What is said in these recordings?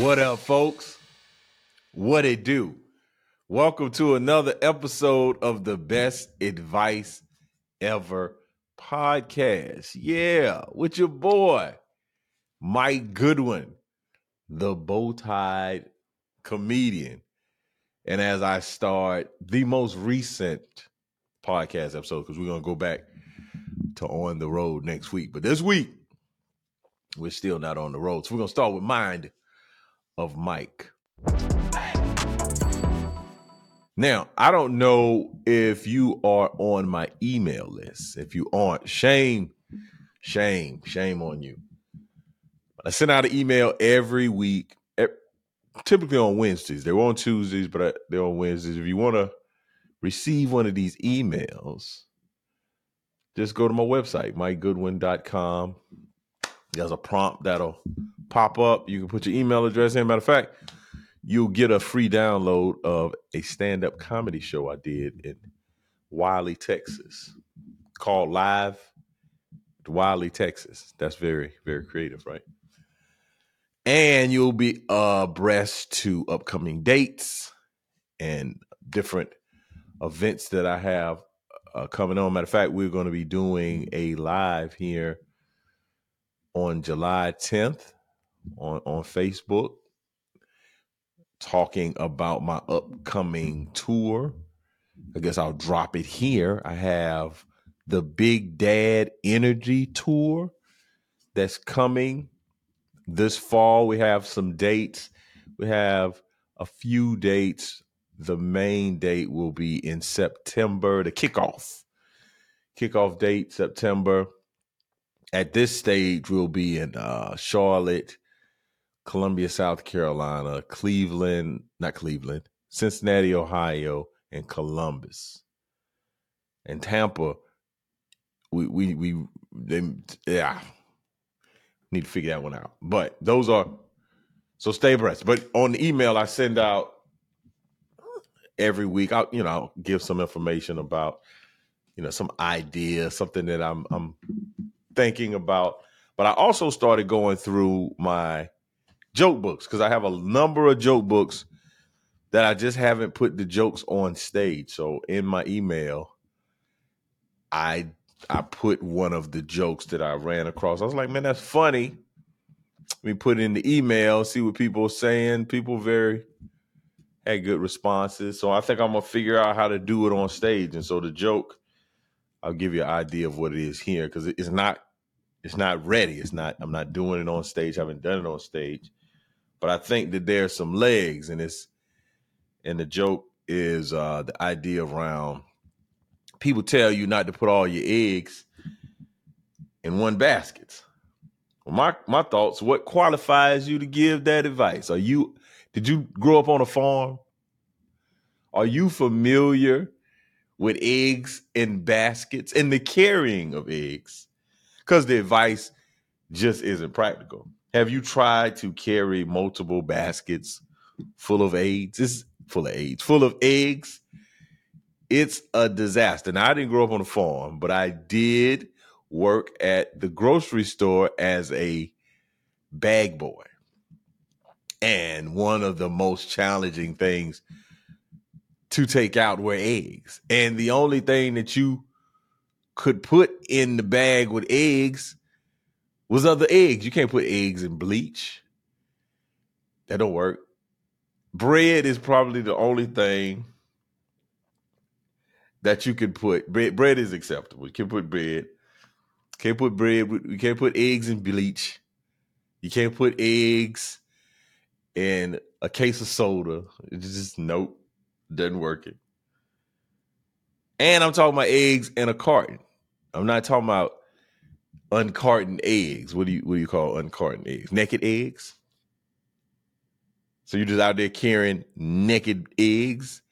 What up, folks? What it do? Welcome to another episode of the Best Advice Ever podcast. Yeah, with your boy, Mike Goodwin, the bow tied comedian. And as I start the most recent podcast episode, because we're going to go back to on the road next week. But this week, we're still not on the road. So we're going to start with Mind of Mike. Now, I don't know if you are on my email list. If you aren't, shame, shame, shame on you. I send out an email every week, typically on Wednesdays. They're on Tuesdays, but they're on Wednesdays. If you want to receive one of these emails, just go to my website, mikegoodwin.com. There's a prompt that'll pop up. You can put your email address in. Matter of fact, you'll get a free download of a stand-up comedy show I did in Wylie, Texas, called Live Wylie, Texas. That's very, very creative, right? And you'll be abreast to upcoming dates and different events that I have uh, coming on. Matter of fact, we're going to be doing a live here on July 10th on, on Facebook talking about my upcoming tour. I guess I'll drop it here. I have the Big Dad Energy Tour that's coming this fall. We have some dates. We have a few dates. The main date will be in September, the kickoff. Kickoff date, September. At this stage, we'll be in uh, Charlotte, Columbia, South Carolina, Cleveland, not Cleveland, Cincinnati, Ohio, and Columbus. And Tampa, we we we they yeah need to figure that one out. But those are so stay abreast. But on the email I send out every week, I'll you know I'll give some information about you know some idea, something that I'm I'm thinking about. But I also started going through my joke books because I have a number of joke books that I just haven't put the jokes on stage. So in my email, I I put one of the jokes that I ran across. I was like, man, that's funny. Let me put it in the email, see what people are saying. People very had good responses. So I think I'm gonna figure out how to do it on stage. And so the joke, I'll give you an idea of what it is here because it's not it's not ready. It's not. I'm not doing it on stage. I haven't done it on stage, but I think that there's some legs, and it's and the joke is uh the idea around people tell you not to put all your eggs in one basket. Well, my my thoughts. What qualifies you to give that advice? Are you did you grow up on a farm? Are you familiar with eggs in baskets and the carrying of eggs? Because the advice just isn't practical. Have you tried to carry multiple baskets full of eggs? It's full of eggs, full of eggs. It's a disaster. Now, I didn't grow up on a farm, but I did work at the grocery store as a bag boy. And one of the most challenging things to take out were eggs. And the only thing that you could put in the bag with eggs was other eggs. You can't put eggs in bleach. That don't work. Bread is probably the only thing that you can put. Bread, bread is acceptable. You can put bread. Can't put bread. You can't put eggs in bleach. You can't put eggs in a case of soda. It's just nope, doesn't work it. And I'm talking about eggs in a carton. I'm not talking about uncartoned eggs. What do you what do you call uncartoned eggs? Naked eggs. So you're just out there carrying naked eggs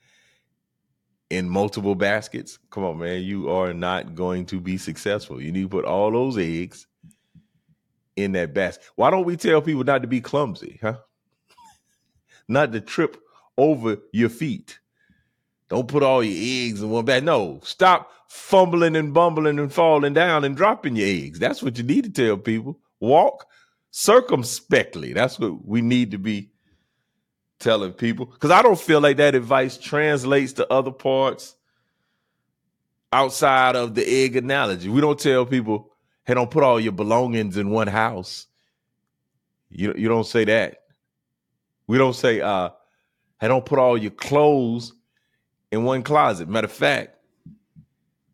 in multiple baskets. Come on, man. You are not going to be successful. You need to put all those eggs in that basket. Why don't we tell people not to be clumsy, huh? Not to trip over your feet. Don't put all your eggs in one basket. No, stop fumbling and bumbling and falling down and dropping your eggs. That's what you need to tell people. Walk circumspectly. That's what we need to be telling people because I don't feel like that advice translates to other parts outside of the egg analogy. We don't tell people, hey, don't put all your belongings in one house. You you don't say that. We don't say, uh, hey, don't put all your clothes in one closet. Matter of fact,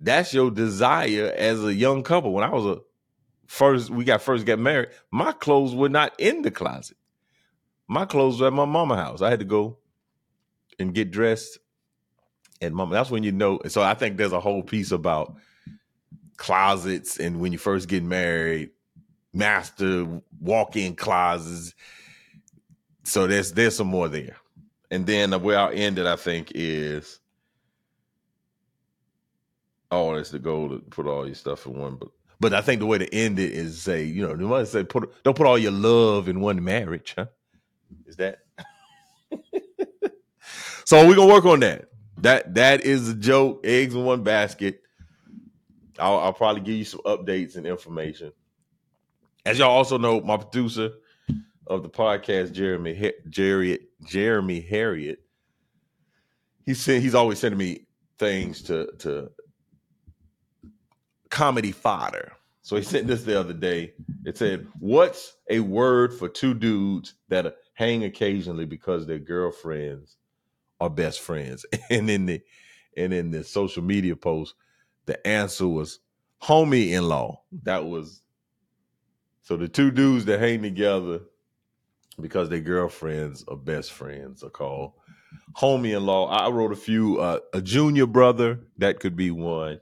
that's your desire as a young couple. When I was a first, we got first get married, my clothes were not in the closet. My clothes were at my mama house. I had to go and get dressed and mama. That's when you know. So I think there's a whole piece about closets and when you first get married, master walk-in closets. So there's there's some more there. And then where I'll end it, I think, is oh, it's the goal to put all your stuff in one. But but I think the way to end it is say, you know, you might say put don't put all your love in one marriage, huh? Is that so we're gonna work on that. That that is a joke. Eggs in one basket. I'll, I'll probably give you some updates and information. As y'all also know, my producer of the podcast, Jeremy Jerry Jeremy Harriet, he sent he's always sending me things to to comedy fodder. So he sent this the other day. It said, "What's a word for two dudes that hang occasionally because their girlfriends are best friends?" And in the and in the social media post, the answer was homie in law. That was so the two dudes that hang together because their girlfriends are best friends are called homie in law. I wrote a few. Uh, a junior brother that could be one.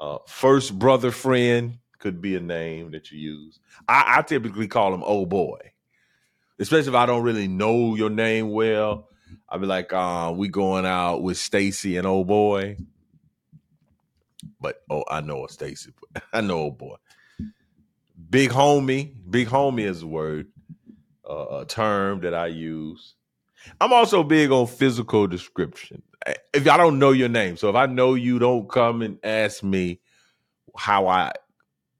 Uh, first brother friend could be a name that you use. I, I typically call him old boy, especially if I don't really know your name well. I'll be like, uh, we going out with Stacy and old boy. But oh, I know a Stacy. I know old boy. Big homie. Big homie is a word, uh, a term that I use. I'm also big on physical description. If I don't know your name, so if I know you, don't come and ask me how I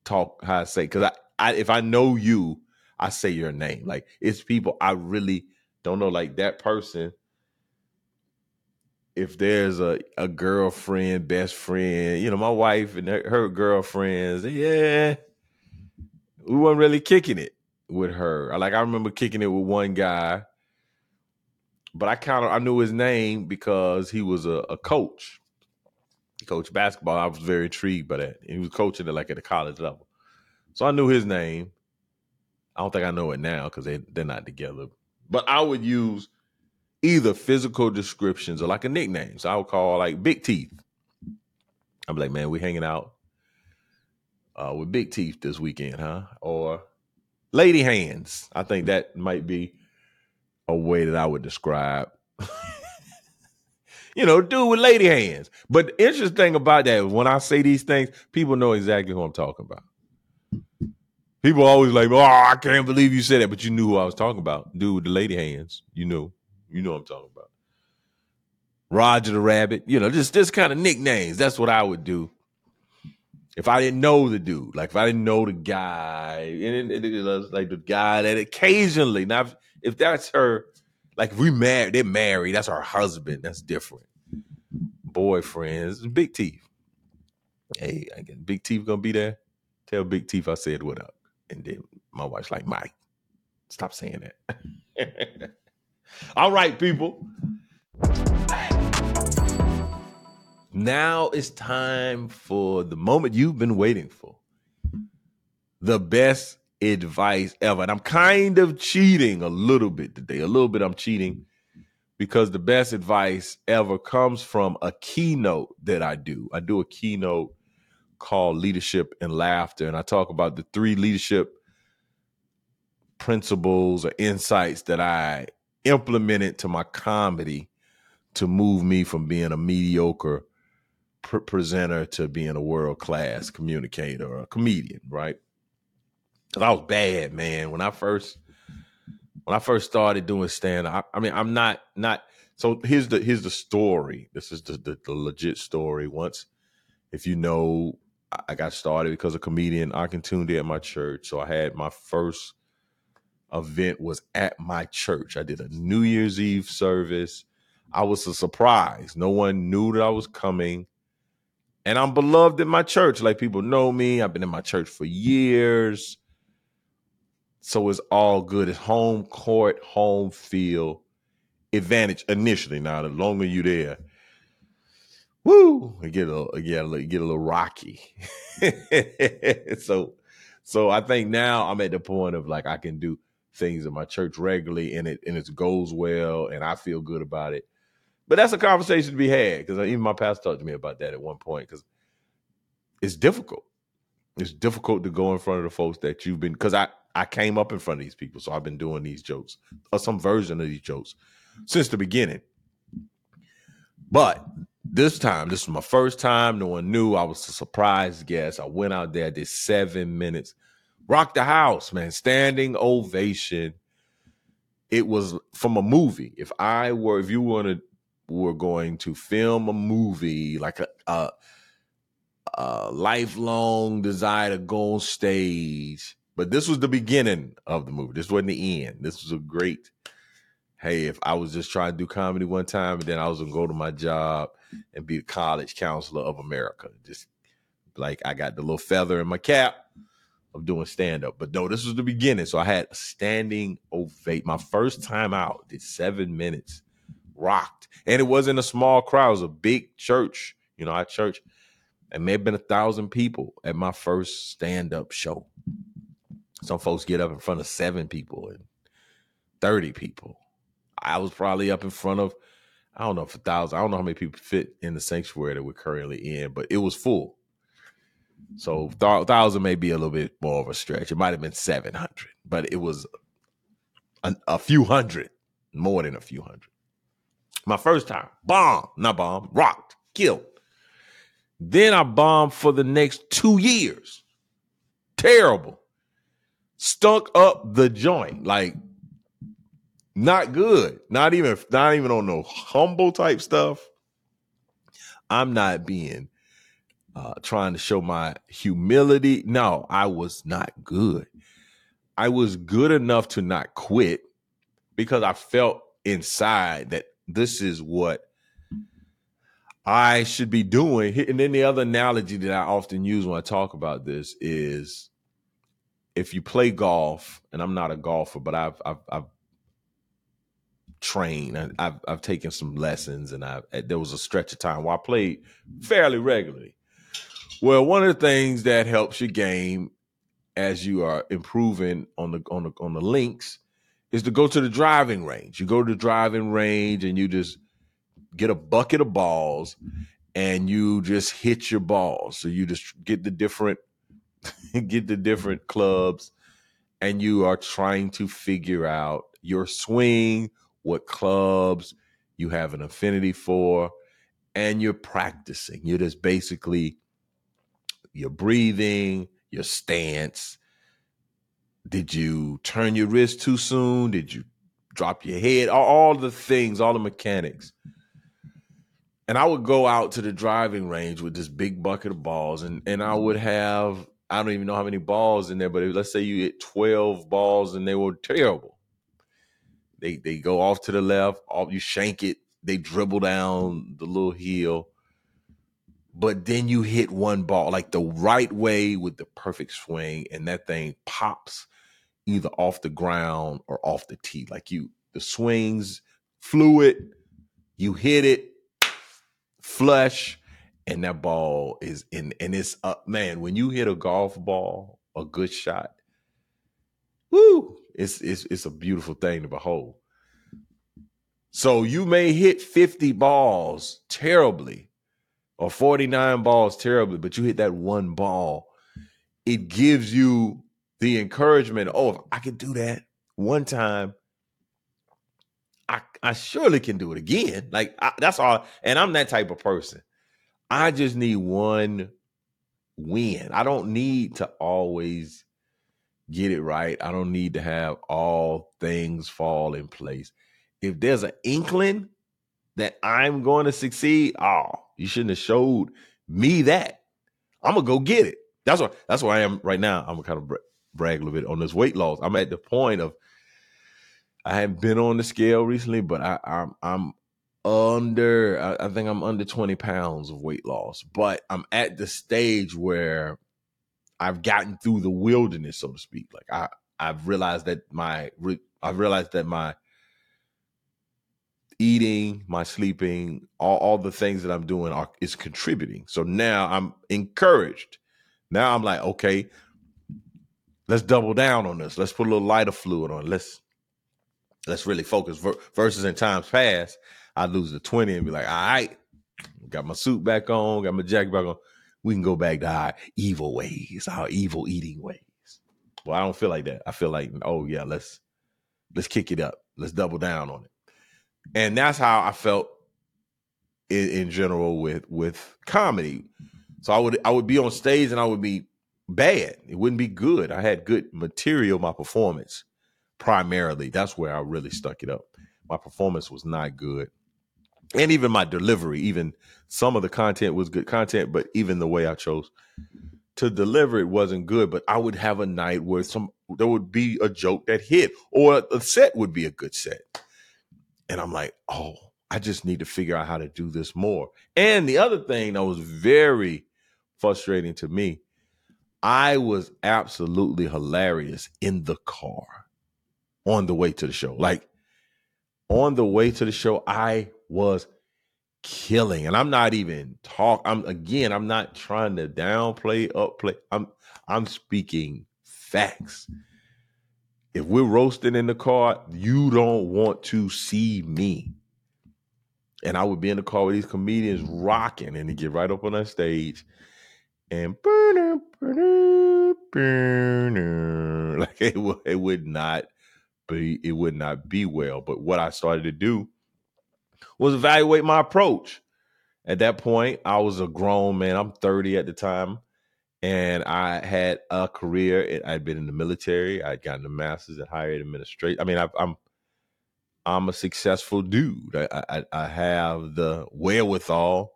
talk, how I say, because I, I, if I know you, I say your name. Like it's people I really don't know. Like that person if there's a, a girlfriend, best friend, you know, my wife and her, her girlfriends, yeah, we weren't really kicking it with her. Like I remember kicking it with one guy, but I kind of I knew his name because he was a, a coach. He coached basketball. I was very intrigued by that. He was coaching it like at the college level, so I knew his name. I don't think I know it now because they they're not together. But I would use either physical descriptions or like a nickname. So I would call like Big Teeth. I'm like, man, we hanging out uh, with Big Teeth this weekend, huh? Or Lady Hands. I think that might be a way that I would describe. you know, dude with lady hands. But the interesting thing about that, when I say these things, people know exactly who I'm talking about. People always like, oh, I can't believe you said that, but you knew who I was talking about. Dude with the lady hands, you know. You know I'm talking about. Roger the Rabbit, you know, just just kind of nicknames. That's what I would do. If I didn't know the dude, like if I didn't know the guy, and it, it, it like the guy that occasionally, now if, that's her, like if we married, they're married, that's our husband, that's different. Boyfriends, Big Teeth. Hey, I guess Big Teeth gonna be there. Tell Big Teeth I said what up. And then my wife's like, Mike, stop saying that. All right, people. Now it's time for the moment you've been waiting for. The best advice ever. And I'm kind of cheating a little bit today. A little bit I'm cheating because the best advice ever comes from a keynote that I do. I do a keynote called Leadership and Laughter. And I talk about the three leadership principles or insights that I implemented to my comedy to move me from being a mediocre pr- presenter to being a world class communicator or a comedian, right? Cause I was bad, man. When I first when I first started doing stand up, I, I, mean, I'm not not. So here's the here's the story. This is the, the the legit story. Once, if you know, I got started because a comedian I can tune in at my church. So I had my first event was at my church. I did a New Year's Eve service. I was a surprise. No one knew that I was coming. And I'm beloved in my church. Like people know me. I've been in my church for years. So it's all good. It's home court, home field advantage initially. Now, the longer you there, woo, it get a little, it get a little, get a little rocky. so, so I think now I'm at the point of like I can do things in my church regularly, and it and it goes well, and I feel good about it. But that's a conversation to be had because even my pastor talked to me about that at one point because it's difficult. It's difficult to go in front of the folks that you've been because I I came up in front of these people, so I've been doing these jokes or some version of these jokes since the beginning. But this time, this was my first time. No one knew. I was a surprise guest. I went out there, did seven minutes, rocked the house, man. Standing ovation. It was from a movie. If I were, if you wanted, were going to film a movie like a, a, a lifelong desire to go on stage, but this was the beginning of the movie. This wasn't the end. This was a great hey, if I was just trying to do comedy one time and then I was gonna go to my job and be the college counselor of America, just like I got the little feather in my cap of doing stand up. But no, this was the beginning. So I had a standing ovate. My first time out, did seven minutes, rocked. And it wasn't a small crowd, it was a big church. You know, our church, it may have been a thousand people at my first stand up show. Some folks get up in front of seven people and 30 people. I was probably up in front of, I don't know, for thousand. I don't know how many people fit in the sanctuary that we're currently in, but it was full. So thousand may be a little bit more of a stretch. It might have been seven hundred, but it was a, a, few hundred, more than a few hundred. My first time, bomb, not bomb, rocked, killed. Then I bombed for the next two years. Terrible. Stunk up the joint. Like not good. Not even not even on no humble type stuff. I'm not being uh trying to show my humility. No, I was not good. I was good enough to not quit because I felt inside that this is what I should be doing. And then the other analogy that I often use when I talk about this is if you play golf, and I'm not a golfer, but I've I've, I've train. and I've I've taken some lessons, and I eh, there was a stretch of time where I played fairly regularly. Well, one of the things that helps your game as you are improving on the on the on the links is to go to the driving range. You go to the driving range and you just get a bucket of balls and you just hit your balls. So you just get the different get to different clubs and you are trying to figure out your swing what clubs you have an affinity for, and you're practicing. You're just basically your breathing, your stance. Did you turn your wrist too soon? Did you drop your head? All, all the things, all the mechanics. And I would go out to the driving range with this big bucket of balls, and and I would have I don't even know how many balls in there, but let's say you hit twelve balls and they were terrible. They they go off to the left, off you shank it, they dribble down the little hill. But then you hit one ball like the right way with the perfect swing, and that thing pops either off the ground or off the tee. Like you, the swings fluid, you hit it, flush, and that ball is in. And it's up, man. When you hit a golf ball, a good shot, woo! It's it's it's a beautiful thing to behold. So you may hit 50 balls terribly or 49 balls terribly, but you hit that one ball. It gives you the encouragement, oh, if I can do that one time, I, I surely can do it again. Like I, that's all. And I'm that type of person. I just need one win. I don't need to always get it right. I don't need to have all things fall in place. If there's an inkling that I'm going to succeed, oh, you shouldn't have showed me that. I'm gonna go get it. That's what that's where I am right now. I'm gonna kind of brag a little bit on this weight loss. I'm at the point of I haven't been on the scale recently, but I, I'm I'm under. I, I think I'm under 20 pounds of weight loss, but I'm at the stage where I've gotten through the wilderness, so to speak. Like I I've realized that my I've realized that my eating, my sleeping, all, all the things that I'm doing are is contributing. So now I'm encouraged. Now I'm like, okay, let's double down on this. Let's put a little lighter fluid on. Let's let's really focus. Versus in times past, I lose the 20 and be like, all right, got my suit back on, got my jacket back on. We can go back to our evil ways, our evil eating ways. Well, I don't feel like that. I feel like, oh yeah, let's let's kick it up. Let's double down on it and that's how I felt in, in general with with comedy. So I would I would be on stage and I would be bad. It wouldn't be good. I had good material. My performance primarily that's where I really stuck it up. My performance was not good, and even my delivery. Even some of the content was good content, but even the way I chose to deliver it wasn't good. But I would have a night where some there would be a joke that hit, or a set would be a good set and I'm like, oh, I just need to figure out how to do this more. And the other thing that was very frustrating to me, I was absolutely hilarious in the car on the way to the show. Like on the way to the show, I was killing. And I'm not even talk. I'm again, I'm not trying to downplay, upplay. I'm I'm speaking facts if we're roasting in the car, you don't want to see me. And I would be in the car with these comedians rocking, and they get right up on that stage and burner, like it it would not be it would not be well. But what I started to do was evaluate my approach. At that point, I was a grown man. I'm 30 at the time and I had a career. I'd been in the military. I'd gotten a master's in higher administration. I mean, I, I'm I'm a successful dude. I, I, I have the wherewithal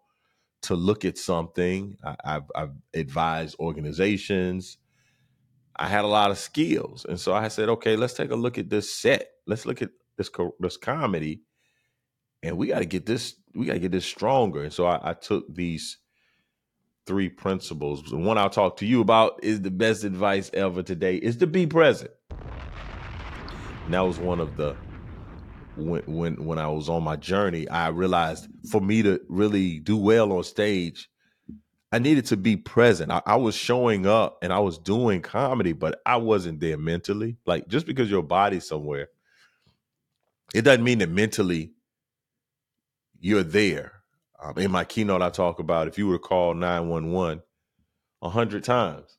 to look at something. I, have I've advised organizations. I had a lot of skills, and so I said, okay, let's take a look at this set. Let's look at this this comedy, and we got to get this. We got to get this stronger. And so I, I took these three principles. The one I'll talk to you about is the best advice ever today is to be present. And that was one of the when when when I was on my journey, I realized for me to really do well on stage, I needed to be present. I, I, was showing up and I was doing comedy, but I wasn't there mentally. Like just because your body's somewhere, it doesn't mean that mentally you're there. Um, in my keynote, I talk about if you were to call 911 a hundred times,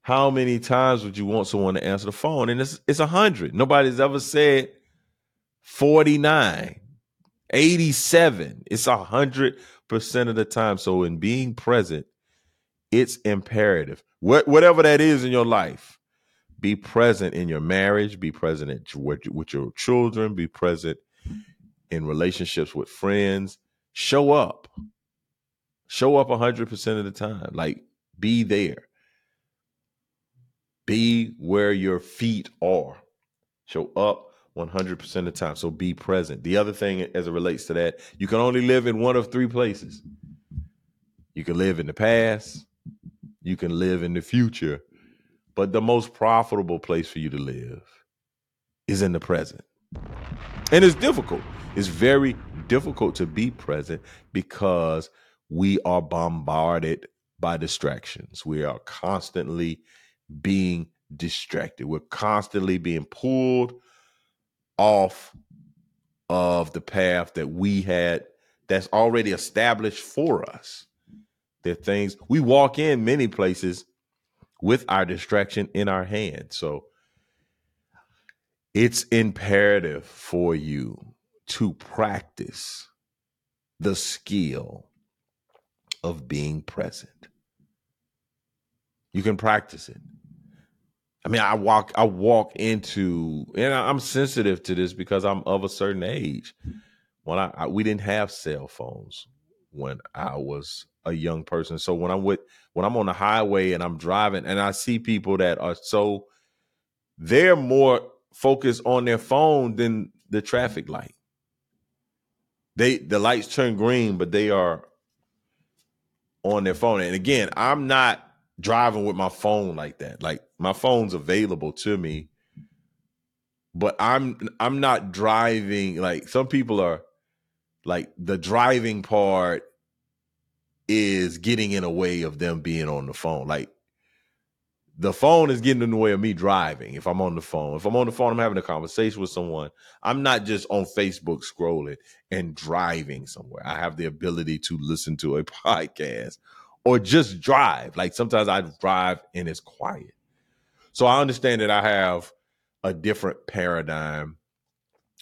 how many times would you want someone to answer the phone? And it's it's a hundred. Nobody's ever said 49, 87. It's a hundred percent of the time. So in being present, it's imperative. What, whatever that is in your life, be present in your marriage, be present with, with your children, be present in relationships with friends, show up. Show up 100% of the time. Like, be there. Be where your feet are. Show up 100% of the time. So be present. The other thing, as it relates to that, you can only live in one of three places. You can live in the past, you can live in the future, but the most profitable place for you to live is in the present. And it's difficult. It's very difficult to be present because we are bombarded by distractions. We are constantly being distracted. We're constantly being pulled off of the path that we had that's already established for us. There are things we walk in many places with our distraction in our hand. So it's imperative for you to practice the skill of being present. You can practice it. I mean, I walk, I walk into, and I'm sensitive to this because I'm of a certain age. When I, I we didn't have cell phones when I was a young person. So when I'm with, when I'm on the highway and I'm driving, and I see people that are so, they're more focus on their phone than the traffic light. They the lights turn green, but they are on their phone. And again, I'm not driving with my phone like that. Like my phone's available to me, but I'm I'm not driving like some people are like the driving part is getting in a way of them being on the phone. Like the phone is getting in the way of me driving if I'm on the phone. If I'm on the phone, I'm having a conversation with someone. I'm not just on Facebook scrolling and driving somewhere. I have the ability to listen to a podcast or just drive. Like sometimes I drive and it's quiet. So I understand that I have a different paradigm,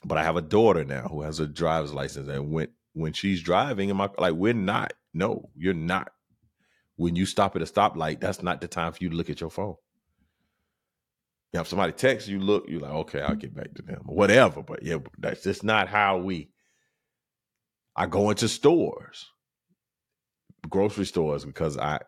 but I have a daughter now who has a driver's license. And when when she's driving, in my like we're not, no, you're not when you stop at a stoplight, that's not the time for you to look at your phone. You know, if somebody texts you, look, you're like, okay, I'll get back to them whatever. But yeah, that's just not how we. I go into stores, grocery stores, because I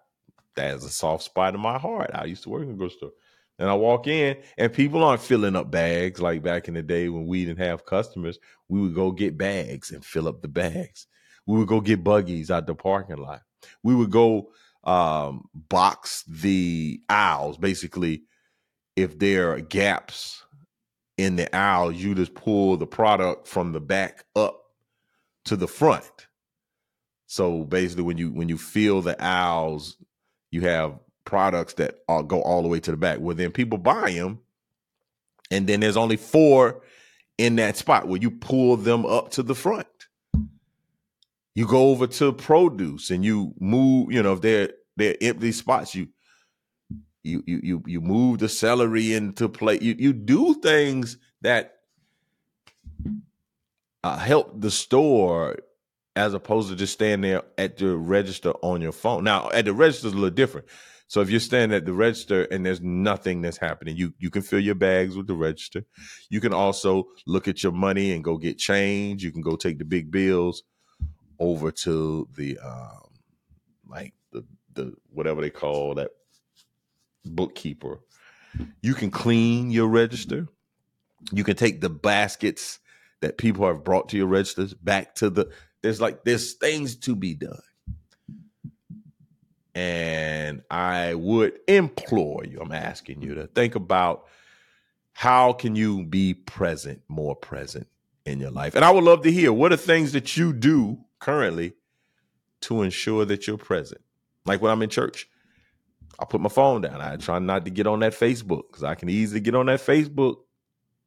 that is a soft spot in my heart. I used to work in a grocery store. And I walk in and people aren't filling up bags like back in the day when we didn't have customers. We would go get bags and fill up the bags. We would go get buggies out the parking lot. We would go um, box the aisles. Basically, if there are gaps in the aisle, you just pull the product from the back up to the front. So basically, when you when you fill the aisles, you have products that go all the way to the back. Well, then people buy them, and then there's only four in that spot where you pull them up to the front you go over to produce and you move, you know, if they're they're empty spots, you you you you you move the celery into play. You you do things that uh, help the store as opposed to just standing there at the register on your phone. Now, at the register is a little different. So if you're standing at the register and there's nothing that's happening, you you can fill your bags with the register. You can also look at your money and go get change. You can go take the big bills over to the um, like the the whatever they call that bookkeeper. You can clean your register. You can take the baskets that people have brought to your registers back to the there's like there's things to be done. And I would implore you, I'm asking you to think about how can you be present, more present in your life. And I would love to hear what are things that you do currently to ensure that you're present. Like when I'm in church, I put my phone down. I try not to get on that Facebook because I can easily get on that Facebook.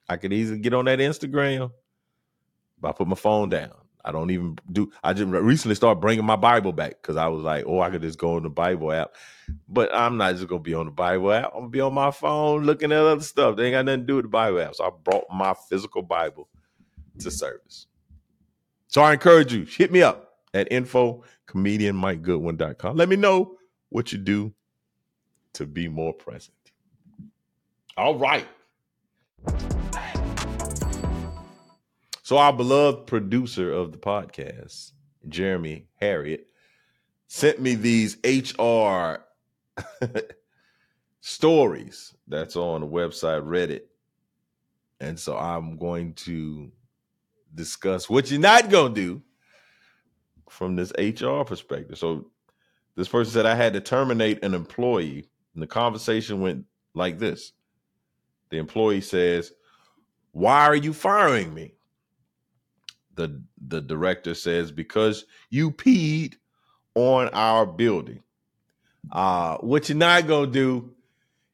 I can easily get on that Instagram. But I put my phone down. I don't even do. I just recently started bringing my Bible back because I was like, oh, I could just go on the Bible app. But I'm not just gonna be on the Bible app. I'm gonna be on my phone looking at other stuff. They ain't got nothing to do with the Bible app. So I brought my physical Bible to service. So I encourage you, hit me up at info comedianmikegoodwin.com. Let me know what you do to be more present. All right. So our beloved producer of the podcast, Jeremy Harriet, sent me these HR stories that's on the website Reddit. And so I'm going to discuss what you're not going to do from this HR perspective. So this person said I had to terminate an employee, and the conversation went like this. The employee says, "Why are you firing me?" The the director says, "Because you peed on our building." Uh, what you're not gonna do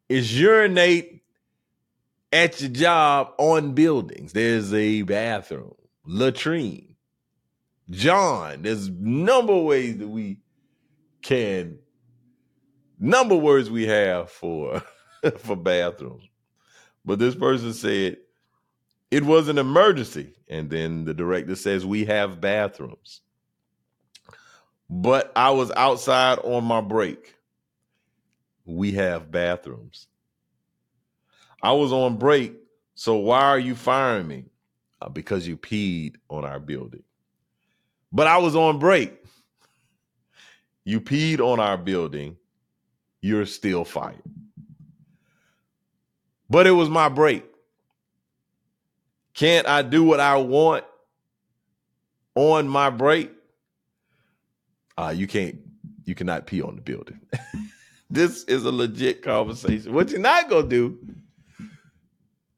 is urinate at your job on buildings. There's a bathroom, latrine, John, there's number of ways that we can number words we have for for bathrooms. But this person said it was an emergency. And then the director says we have bathrooms. But I was outside on my break. We have bathrooms. I was on break. So why are you firing me? Uh, because you peed on our building. But I was on break. You peed on our building. You're still fired. But it was my break. Can't I do what I want on my break? Uh, you can't, you cannot pee on the building. this is a legit conversation. What you're not gonna do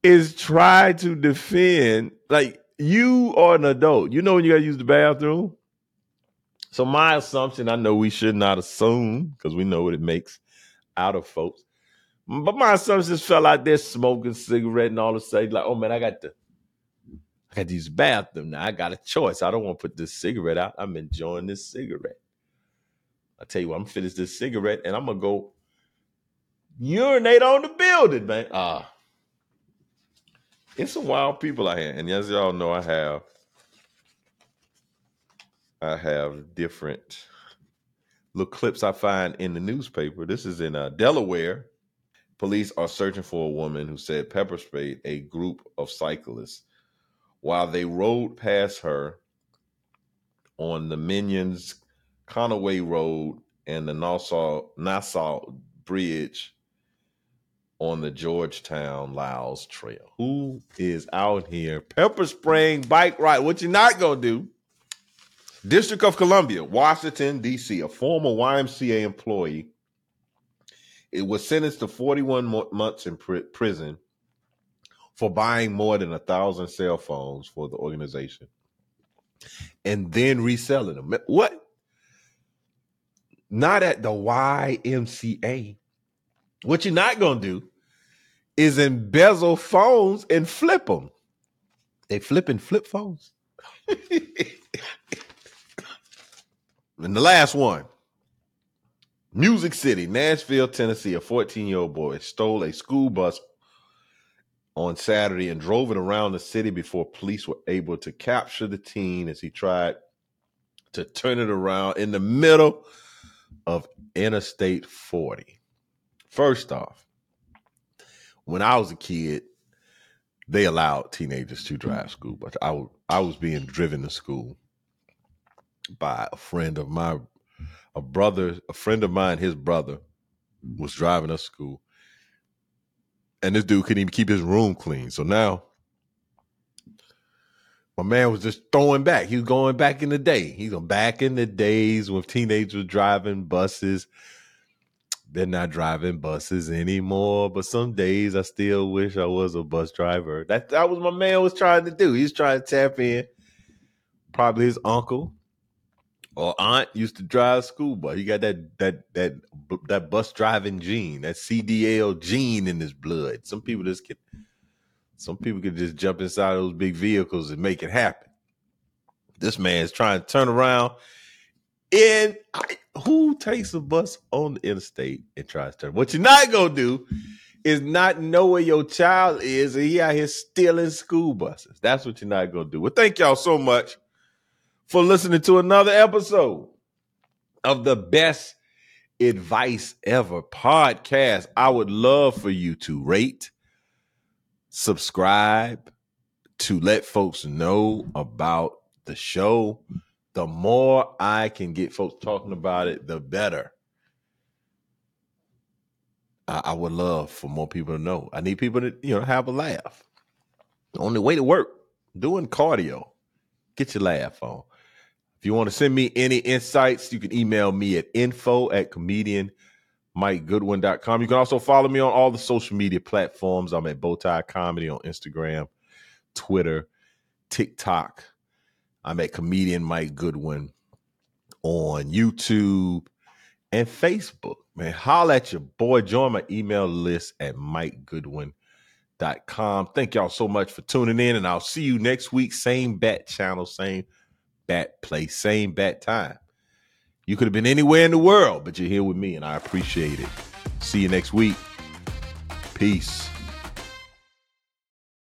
is try to defend, like you are an adult. You know when you gotta use the bathroom. So my assumption, I know we should not assume because we know what it makes out of folks. But my assumption just fell out there smoking cigarette and all of a sudden, like, oh man, I got the I got to use the bathroom now. I got a choice. I don't want to put this cigarette out. I'm enjoying this cigarette. I tell you what, I'm gonna finish this cigarette and I'm gonna go urinate on the building, man. Ah, it's some wild people out here, and as y'all know, I have I have different little clips I find in the newspaper. This is in uh, Delaware. Police are searching for a woman who said pepper sprayed a group of cyclists while they rode past her on the Minos Conaway Road and the Nassau Nassau Bridge on the Georgetown Lewes Trail. Who is out here pepper spraying bike ride? What you not gonna do? District of Columbia, Washington, D.C., a former YMCA employee it was sentenced to 41 months in pr- prison for buying more than a thousand cell phones for the organization and then reselling them. What? Not at the YMCA. What you're not going to do is embezzle phones and flip them. They flipping flip phones. and the last one Music City, Nashville, Tennessee, a 14 year old boy stole a school bus on Saturday and drove it around the city before police were able to capture the teen as he tried to turn it around in the middle of Interstate 40. First off, when I was a kid, they allowed teenagers to drive school, but I, I was being driven to school by a friend of my a brother, a friend of mine, his brother was driving us to school. And this dude couldn't even keep his room clean. So now my man was just throwing back. He was going back in the day. He's going back in the days when teenagers were driving buses. They're not driving buses anymore. But some days I still wish I was a bus driver. That that was my man was trying to do. He's trying to tap in. Probably his uncle or aunt used to drive school bus. He got that that that that bus driving gene, that CDL gene in his blood. Some people just get some people can just jump inside those big vehicles and make it happen. This man's trying to turn around. And I, who takes a bus on the interstate and tries to turn? What you're not gonna do is not know where your child is, and he out here stealing school buses. That's what you're not gonna do. Well, thank y'all so much for listening to another episode of the best advice ever podcast. I would love for you to rate, subscribe, to let folks know about the show. The more I can get folks talking about it, the better. I, I would love for more people to know. I need people to, you know, have a laugh. The only way to work, doing cardio. Get your laugh on. If you want to send me any insights, you can email me at info at comedianmikegoodwin.com. You can also follow me on all the social media platforms. I'm at Bowtie Comedy on Instagram, Twitter, TikTok. I'm at comedian Mike Goodwin on YouTube and Facebook. Man, holla at your boy. Join my email list at mikegoodwin.com. Thank y'all so much for tuning in, and I'll see you next week. Same bat channel, same bat place, same bat time. You could have been anywhere in the world, but you're here with me, and I appreciate it. See you next week. Peace.